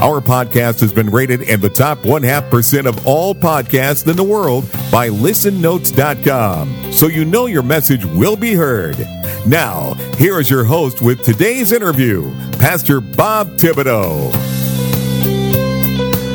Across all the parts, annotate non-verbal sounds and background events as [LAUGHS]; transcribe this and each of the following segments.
Our podcast has been rated in the top one half percent of all podcasts in the world by listennotes.com. So you know your message will be heard. Now, here is your host with today's interview, Pastor Bob Thibodeau.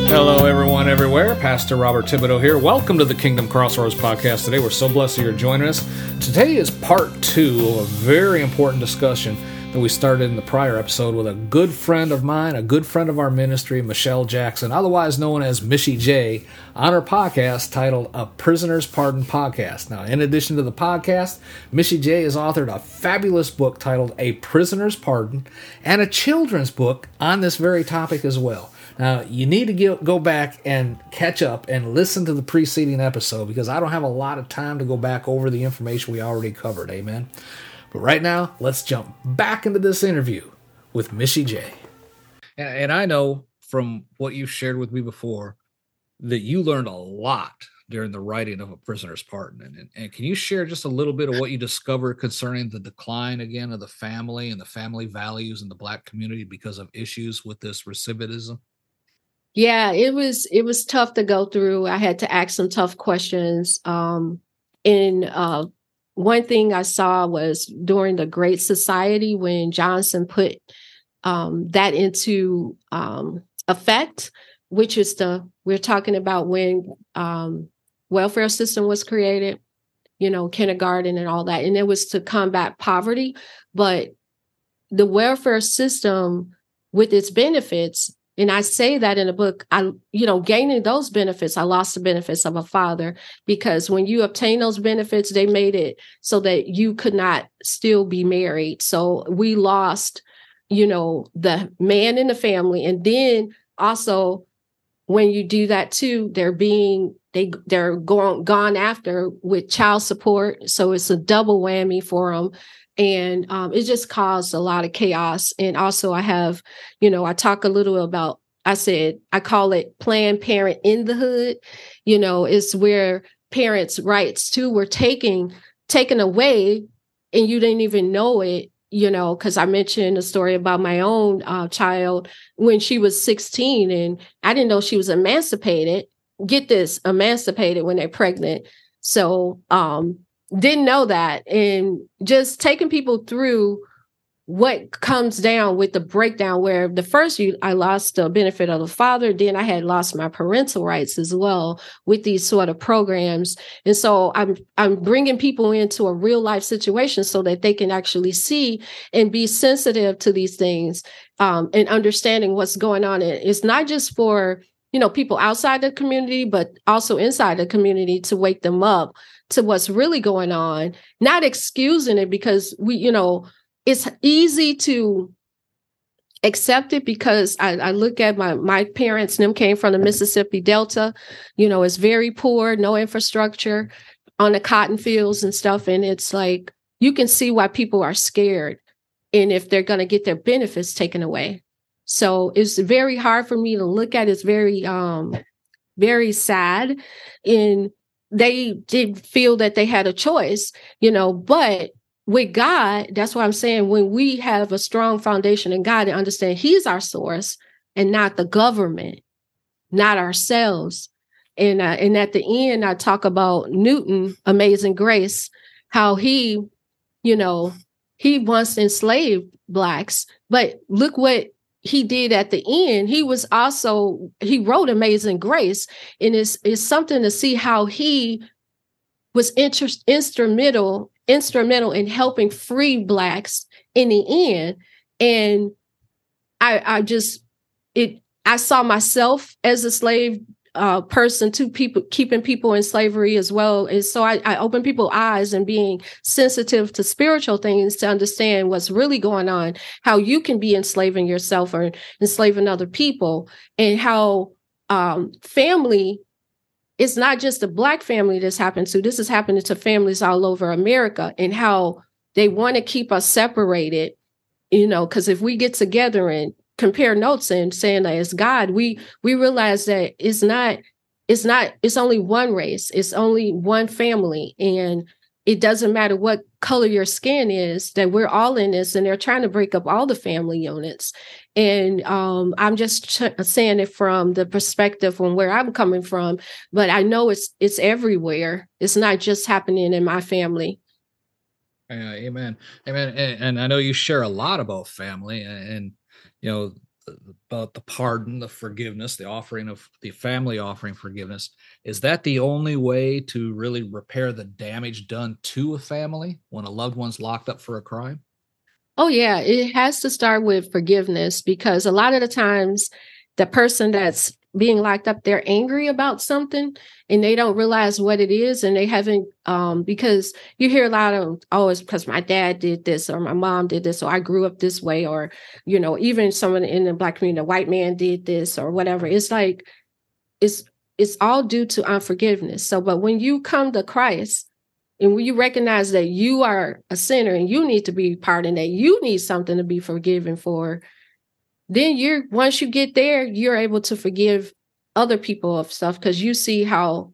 Hello, everyone, everywhere. Pastor Robert Thibodeau here. Welcome to the Kingdom Crossroads podcast today. We're so blessed that you're joining us. Today is part two of a very important discussion that we started in the prior episode with a good friend of mine, a good friend of our ministry, Michelle Jackson, otherwise known as Michi J, on her podcast titled A Prisoner's Pardon Podcast. Now, in addition to the podcast, Michi J has authored a fabulous book titled A Prisoner's Pardon and a children's book on this very topic as well. Now, you need to get, go back and catch up and listen to the preceding episode because I don't have a lot of time to go back over the information we already covered. Amen. But right now, let's jump back into this interview with Michi J. And, and I know from what you've shared with me before that you learned a lot during the writing of A Prisoner's Pardon. And, and, can you share just a little bit of what you discovered concerning the decline again of the family and the family values in the Black community because of issues with this recidivism? Yeah, it was it was tough to go through. I had to ask some tough questions. Um, in uh, one thing I saw was during the Great Society when Johnson put um, that into um, effect, which is the we're talking about when um, welfare system was created, you know, kindergarten and all that, and it was to combat poverty. But the welfare system, with its benefits, and I say that in the book, I, you know, gaining those benefits, I lost the benefits of a father because when you obtain those benefits, they made it so that you could not still be married. So we lost, you know, the man in the family. And then also when you do that too, they're being they they're going gone after with child support. So it's a double whammy for them and um, it just caused a lot of chaos and also i have you know i talk a little about i said i call it planned parent in the hood you know it's where parents rights too were taken taken away and you didn't even know it you know because i mentioned a story about my own uh, child when she was 16 and i didn't know she was emancipated get this emancipated when they're pregnant. So um didn't know that. And just taking people through what comes down with the breakdown where the first you I lost the benefit of the father then I had lost my parental rights as well with these sort of programs. And so I'm I'm bringing people into a real life situation so that they can actually see and be sensitive to these things um, and understanding what's going on. It's not just for you know people outside the community but also inside the community to wake them up to what's really going on, not excusing it because we, you know, it's easy to accept it because I, I, look at my my parents, them came from the Mississippi Delta, you know, it's very poor, no infrastructure on the cotton fields and stuff. And it's like you can see why people are scared and if they're gonna get their benefits taken away. So it's very hard for me to look at. It's very um very sad. And they did feel that they had a choice, you know, but with God, that's what I'm saying. When we have a strong foundation in God and understand He's our source and not the government, not ourselves. And uh, and at the end, I talk about Newton, Amazing Grace, how he, you know, he once enslaved blacks, but look what he did at the end he was also he wrote amazing grace and it's, it's something to see how he was inter- instrumental instrumental in helping free blacks in the end. And i i just it i saw myself as a slave uh, person to people keeping people in slavery as well And so I, I open people's eyes and being sensitive to spiritual things to understand what's really going on how you can be enslaving yourself or enslaving other people and how um, family it's not just a black family this happened to. This is happening to families all over America and how they want to keep us separated, you know, because if we get together and compare notes and saying that it's God, we we realize that it's not, it's not, it's only one race, it's only one family. And it doesn't matter what color your skin is that we're all in this and they're trying to break up all the family units. And um, i'm just ch- saying it from the perspective from where i'm coming from but i know it's it's everywhere. It's not just happening in my family. Yeah, amen. Amen and, and, i know you share a lot about family and, and you know about the pardon, the forgiveness, the offering of the family offering forgiveness. Is that the only way to really repair the damage done to a family when a loved one's locked up for a crime? Oh, yeah. It has to start with forgiveness because a lot of the times the person that's being locked up they're angry about something and they don't realize what it is and they haven't um because you hear a lot of oh it's because my dad did this or my mom did this or i grew up this way or you know even someone in the black community a white man did this or whatever. It's like it's it's all due to unforgiveness. So but when you come to christ and when you recognize that you are a sinner and you need to be pardoned that you need something to be forgiven for then you're once you get there, you're able to forgive other people of stuff because you see how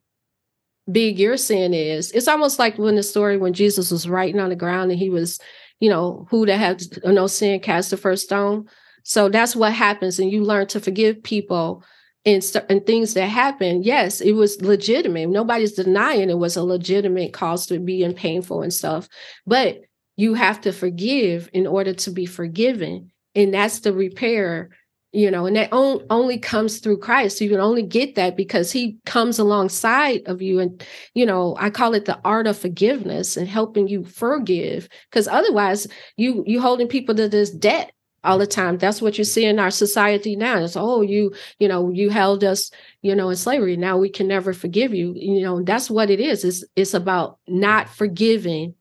big your sin is. It's almost like when the story when Jesus was writing on the ground and he was, you know, who that had no sin cast the first stone. So that's what happens, and you learn to forgive people and, and things that happen. Yes, it was legitimate. Nobody's denying it was a legitimate cause to be in painful and stuff, but you have to forgive in order to be forgiven and that's the repair you know and that on, only comes through christ. You can only get that because he comes alongside of you and you know i call it the art of forgiveness and helping you forgive. Because otherwise you you holding people to this debt all the time. That's what you see in our society now. It's oh you you know you held us you know in slavery. Now we can never forgive you. You know that's what it is. It's it's about not forgiving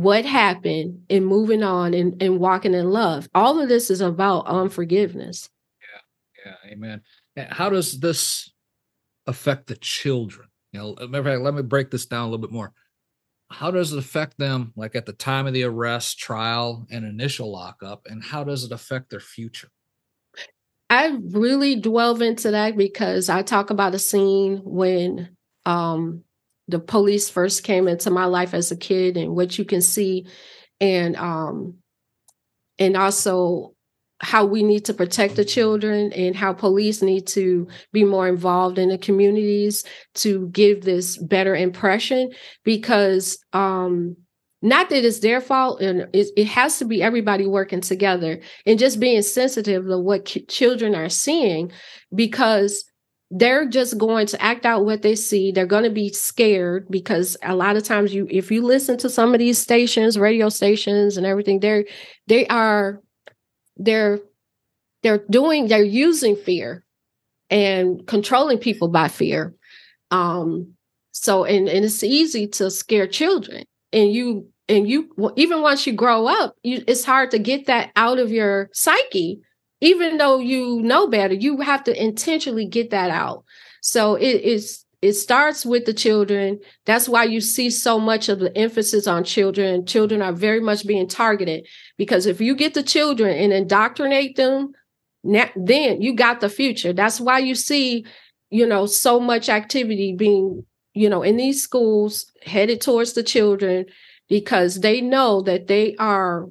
what happened and moving on and, and walking in love. All of this is about unforgiveness. Yeah, yeah, amen. How does this affect the children? You know, matter of fact, let me break this down a little bit more. How does it affect them, like at the time of the arrest, trial, and initial lockup, and how does it affect their future? I really delve into that because I talk about a scene when um, the police first came into my life as a kid and what you can see. And um and also how we need to protect the children and how police need to be more involved in the communities to give this better impression because um not that it's their fault and it, it has to be everybody working together and just being sensitive to what children are seeing because they're just going to act out what they see. They're going to be scared because a lot of times you if you listen to some of these stations radio stations and everything they're they are they're they're doing they're using fear and controlling people by fear. Um so and and it's easy to scare children and you and you even once you grow up you, it's hard to get that out of your psyche even though you know better, you have to intentionally get that out. So it is it starts with the children. That's why you see so much of the emphasis on children. Children are very much being targeted because if you get the children and indoctrinate them, then you got the future. That's why you see, you know, so much activity being, you know, in these schools headed towards the children because they know that they are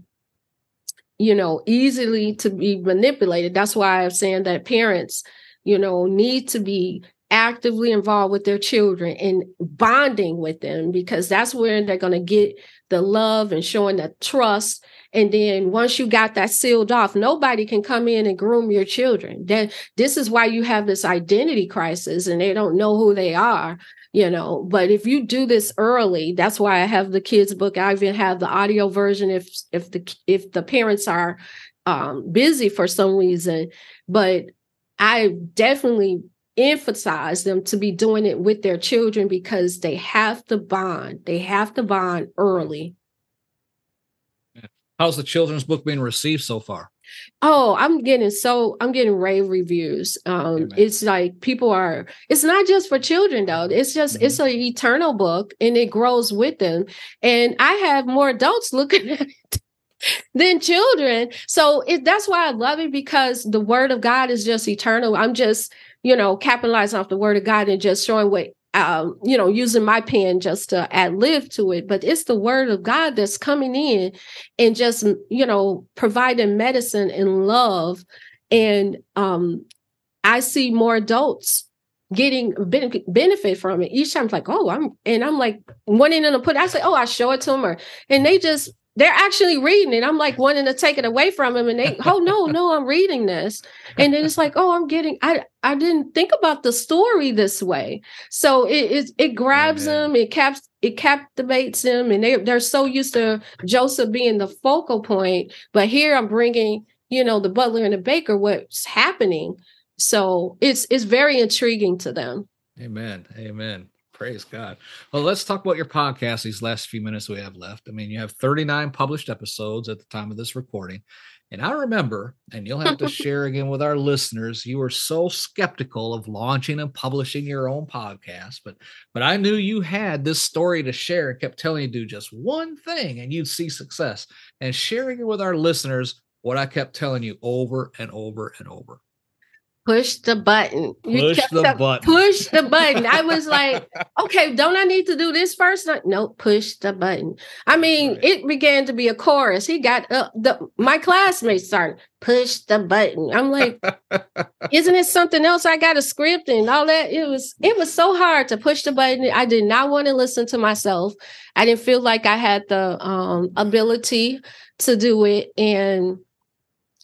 you know, easily to be manipulated. That's why I'm saying that parents, you know, need to be actively involved with their children and bonding with them because that's where they're going to get the love and showing the trust. And then once you got that sealed off nobody can come in and groom your children. That this is why you have this identity crisis and they don't know who they are you know but if you do this early that's why i have the kids book. I even have the audio version if if the if the parents are um, busy for some reason. But i definitely emphasize them to be doing it with their children because they have to bond. They have to bond early. How's the children's book being received so far Oh, I'm getting so I'm getting rave reviews. Um, Amen. it's like people are. It's not just for children though. It's just mm-hmm. it's an eternal book, and it grows with them. And I have more adults [LAUGHS] looking at it than children. So it, that's why I love it because the Word of God is just eternal. I'm just you know capitalizing off the Word of God and just showing what um, you know, using my pen just to add live to it, but it's the word of God that's coming in and just, you know, providing medicine and love. And um, I see more adults getting benefit from it. Each time it's like, oh, I'm, and I'm like wanting them to put, I say, oh, I show it to them, or, and they just they're actually reading it. I'm like wanting to take it away from them, and they, oh no, [LAUGHS] no, I'm reading this, and then it's like, oh, I'm getting, I, I didn't think about the story this way. So it, it, it grabs them, it caps, it captivates them, and they, they're so used to Joseph being the focal point, but here I'm bringing, you know, the butler and the baker, what's happening. So it's it's very intriguing to them. Amen. Amen. Praise God. Well, let's talk about your podcast these last few minutes we have left. I mean, you have 39 published episodes at the time of this recording. And I remember, and you'll have to [LAUGHS] share again with our listeners, you were so skeptical of launching and publishing your own podcast, but but I knew you had this story to share and kept telling you to do just one thing and you'd see success. And sharing it with our listeners, what I kept telling you over and over and over push the button. You push the button. Push the button. I was [LAUGHS] like, okay, don't I need to do this first? No, nope, push the button. I mean, right. it began to be a chorus. He got the my classmates started push the button. I'm like, [LAUGHS] isn't it something else? I got a script and all that. It was it was so hard to push the button. I did not want to listen to myself. I didn't feel like I had the um, ability to do it and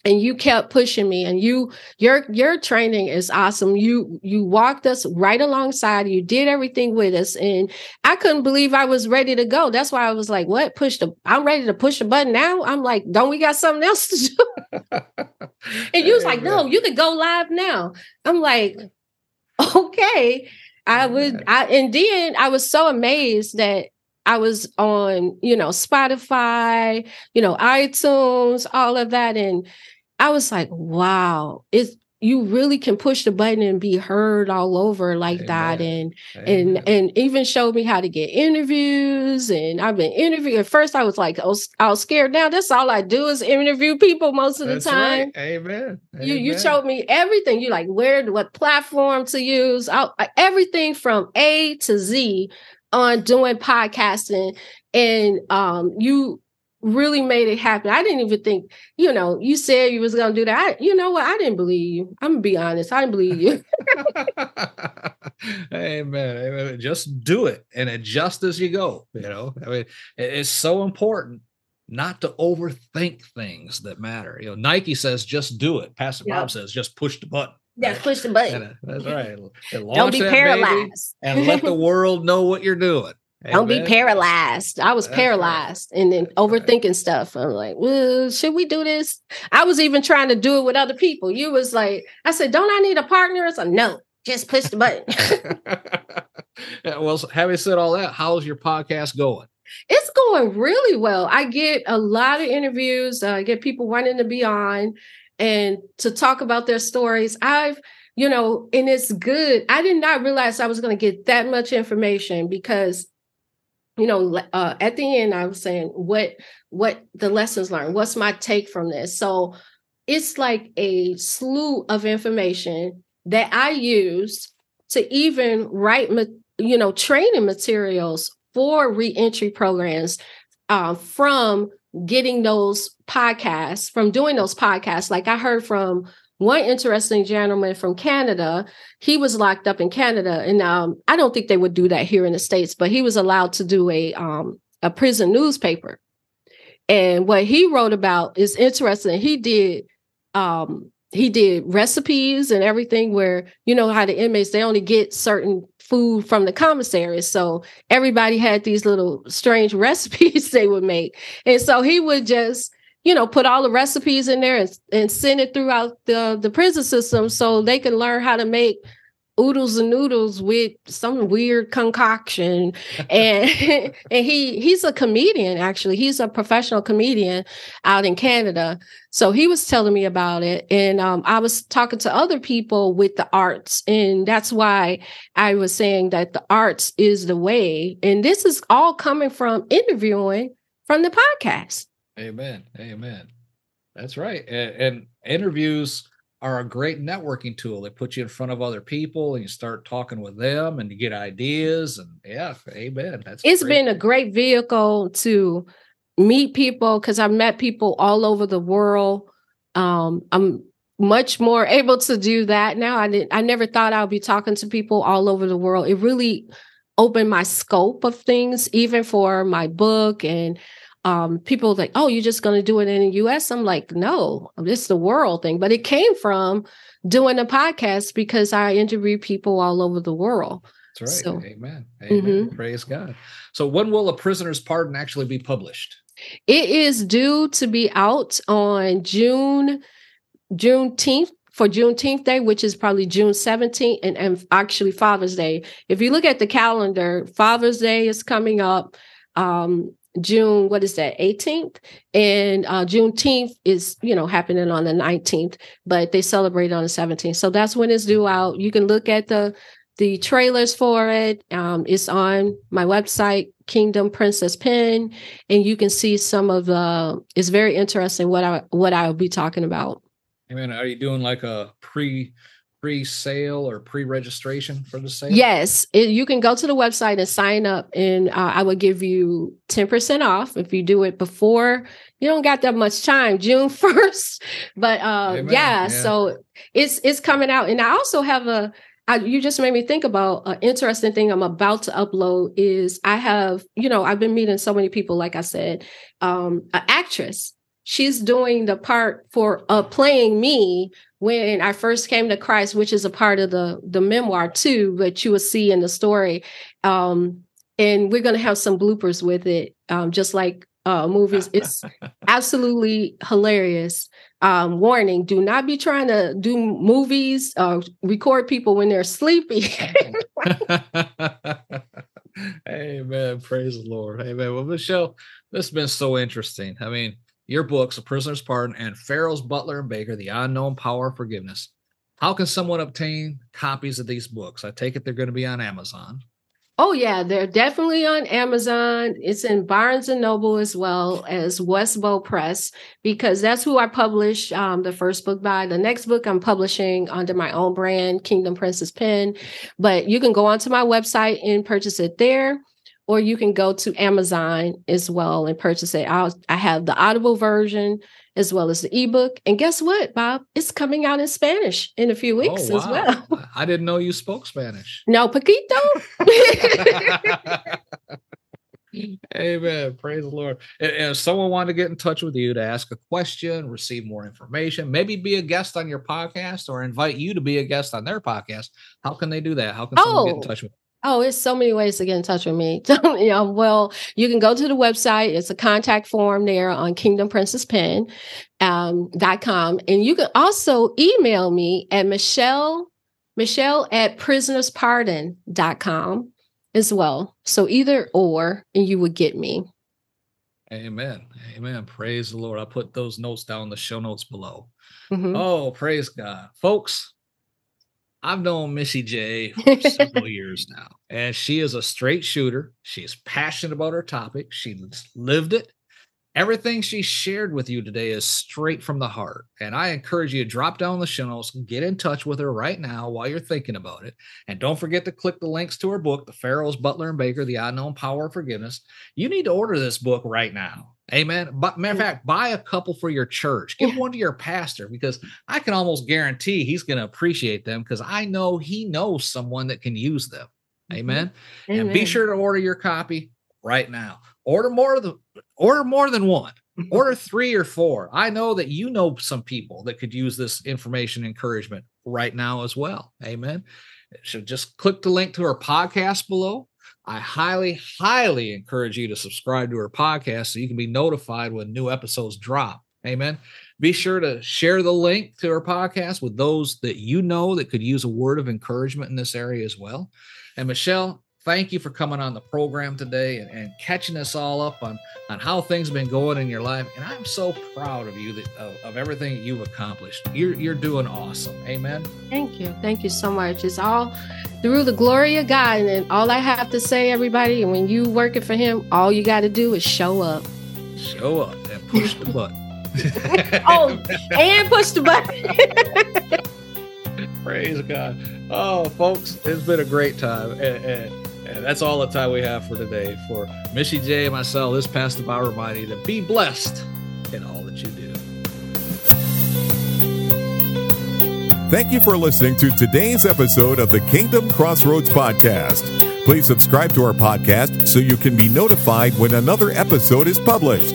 and you kept pushing me and you your your training is awesome. You you walked us right alongside. You did everything with us and i couldn't believe i was ready to go. That's why i was like what? Push the i'm ready to push the button now? I'm like don't we got something else to do? [LAUGHS] And you was like no you could go live now. I'm like okay. I would i and then i was so amazed that I was on, you know, Spotify, you know, iTunes, all of that. And I was like, wow, it's you really can push the button and be heard all over like Amen. that and Amen. and and even showed me how to get interviews and I've been interviewed at first I was like I was, I was scared now that's all I do is interview people most of the time right. Amen. you you showed me everything you like where what platform to use I, everything from A to Z on doing podcasting and um you really made it happen. I didn't even think, you know, you said you was gonna do that. I, you know what? I didn't believe you. I'm gonna be honest. I didn't believe you. [LAUGHS] Amen. Amen. Just do it and adjust as you go. You know, I mean, it's so important not to overthink things that matter. You know, Nike says just do it. Pastor yep. Bob says just push the button. Yeah, right? [LAUGHS] push the button. And, uh, that's right. [LAUGHS] Don't be paralyzed. and let the world know what you're doing. Don't be paralyzed. I was That's paralyzed right. and then That's overthinking right. stuff. I'm like, well, should we do this? I was even trying to do it with other people. You was like, I said, don't I need a partner? It's said, no, just push the button. [LAUGHS] yeah, well, having said all that, how's your podcast going? It's going really well. I get a lot of interviews. Uh, I get people wanting to be on and to talk about their stories. I've you know, and it's good. I did not realize I was going to get that much information because you know uh, at the end i was saying what what the lessons learned what's my take from this? So it's like a slew of information that i used to even write you know training materials for reentry programs uh, from getting those podcasts from doing those podcasts. Like i heard from one interesting gentleman from Canada, he was locked up in Canada, and um, I don't think they would do that here in the states, but he was allowed to do a um, a prison newspaper. And what he wrote about is interesting. He did um, he did recipes and everything where you know how the inmates they only get certain food from the commissary so everybody had these little strange [LAUGHS] recipes they would make and so he would just you know, put all the recipes in there and, and send it throughout the, the prison system so they can learn how to make oodles and noodles with some weird concoction. [LAUGHS] And [LAUGHS] and he he's a comedian actually. He's a professional comedian out in canada. So he was telling me about it. And um, i was talking to other people with the arts. And that's why i was saying that the arts is the way. And this is all coming from interviewing from the podcast amen amen that's right and, and interviews are a great networking tool. They put you in front of other people and you start talking with them and you get ideas and yeah, amen. That's it's great. been a great vehicle to meet people because I've met people all over the world. Um, I'm much more able to do that now. I didn't I never thought I would be talking to people all over the world. It really opened my scope of things, even for my book and um, people like, oh, you're just going to do it in the US? I'm like, no, this is the world thing. But it came from doing a podcast because I interview people all over the world. That's right. So, Amen. Amen. Mm-hmm. Praise God. So, when will A Prisoner's Pardon actually be published? It is due to be out on June Juneteenth for Juneteenth Day, which is probably June 17th, and, and actually Father's Day. If you look at the calendar, Father's Day is coming up. Um, June, what is that, 18th? And uh, Juneteenth is, you know, happening on the 19th, but they celebrate on the 17th. So that's when it's due out. You can look at the the trailers for it. Um, it's on my website, Kingdom Princess Pen, and you can see some of the. It's very interesting what I what I will be talking about. I mean, are you doing like a pre pre-sale or pre-registration for the sale? Yes, it, you can go to the website and sign up, and uh, I will give you ten percent off if you do it before. You don't got that much time, [LAUGHS] June first, but uh, yeah, yeah, so it's it's coming out, and I also have a. I, you just made me think about an interesting thing I'm about to upload is I have, you know, I've been meeting so many people, like I said, um, an actress she's doing the part for uh, playing me when I first came to Christ, which is a part of the the memoir too, that you will see in the story. Um, and we're going to have some bloopers with it, um, just like uh, movies. It's [LAUGHS] absolutely hilarious. Um, warning: Do not be trying to do movies, uh, record people when they're sleepy. [LAUGHS] Amen. Praise the Lord. Amen. Well, Michelle, this has been so interesting. I mean, your books, A Prisoner's Pardon and Pharaoh's Butler and Baker, The Unknown Power of Forgiveness. How can someone obtain copies of these books? I take it they're going to be on Amazon. Oh yeah, they're definitely on Amazon. It's in Barnes and Noble as well as Westbow Press because that's who I published um, the first book by. The next book I'm publishing under my own brand, Kingdom Princess Pen. But you can go onto my website and purchase it there or you can go to Amazon as well and purchase it. I'll, I have the Audible version as well as the ebook. And guess what, Bob? It's coming out in Spanish in a few oh, weeks oh, wow. as well. [LAUGHS] I didn't know you spoke Spanish. No, poquito. [LAUGHS] Amen. Praise the Lord. And if someone wanted to get in touch with you to ask a question, receive more information, maybe be a guest on your podcast or invite you to be a guest on their podcast, how can they do that? How can someone oh, get in oh, touch with you? Oh, it's so many ways to get in touch with me. [LAUGHS] you know, well, you can go to the website. It's a contact form there on kingdomprincesspen.com. Um, .com, and you can also email me at Michelle, Michelle at prisonerspardon.com as well. So either or, and you would get me. Amen. Amen. Praise the Lord. I'll put those notes down in the show notes below. Mm-hmm. Oh, praise God. Folks, I've known Michi J for [LAUGHS] several years now, and she is a straight shooter. She is passionate about her topic. She lived it. Everything she shared with you today is straight from the heart. And I encourage you to drop down the show notes, get in touch with her right now while you're thinking about it. And don't forget to click the links to her book, The Pharaoh's Butler and Baker, The Unknown Power of Forgiveness. You need to order this book right now. Amen. But matter of fact, buy a couple for your church. Give one to your pastor because I can almost guarantee he's going to appreciate them because I know he knows someone that can use them. Mm-hmm. Amen. Amen. And be sure to order your copy right now. Order more than order more than one. Mm-hmm. order three or four. I know that you know some people that could use this information encouragement right now as well. Amen. So just click the link to our podcast below I highly, highly encourage you to subscribe to her podcast so you can be notified when new episodes drop. Amen. Be sure to share the link to our podcast with those that you know that could use a word of encouragement in this area as well. And Michelle, thank you for coming on the program today and, and, catching us all up on, on how things have been going in your life. And I'm so proud of you that, of, of everything you've accomplished. You're, you're doing awesome. Amen. Thank you. Thank you so much. It's all through the glory of God. And all I have to say, everybody, when you working for Him, all you got to do is show up. Show up and push the button. [LAUGHS] [LAUGHS] oh, and push the button. Praise God. Oh, folks, it's been a great time. And, and, and, that's all the time we have for today. For Michi J and myself, this Pastor Bob remind you to be blessed in all that you do. Thank you for listening to today's episode of the Kingdom Crossroads Podcast. Please subscribe to our podcast so you can be notified when another episode is published.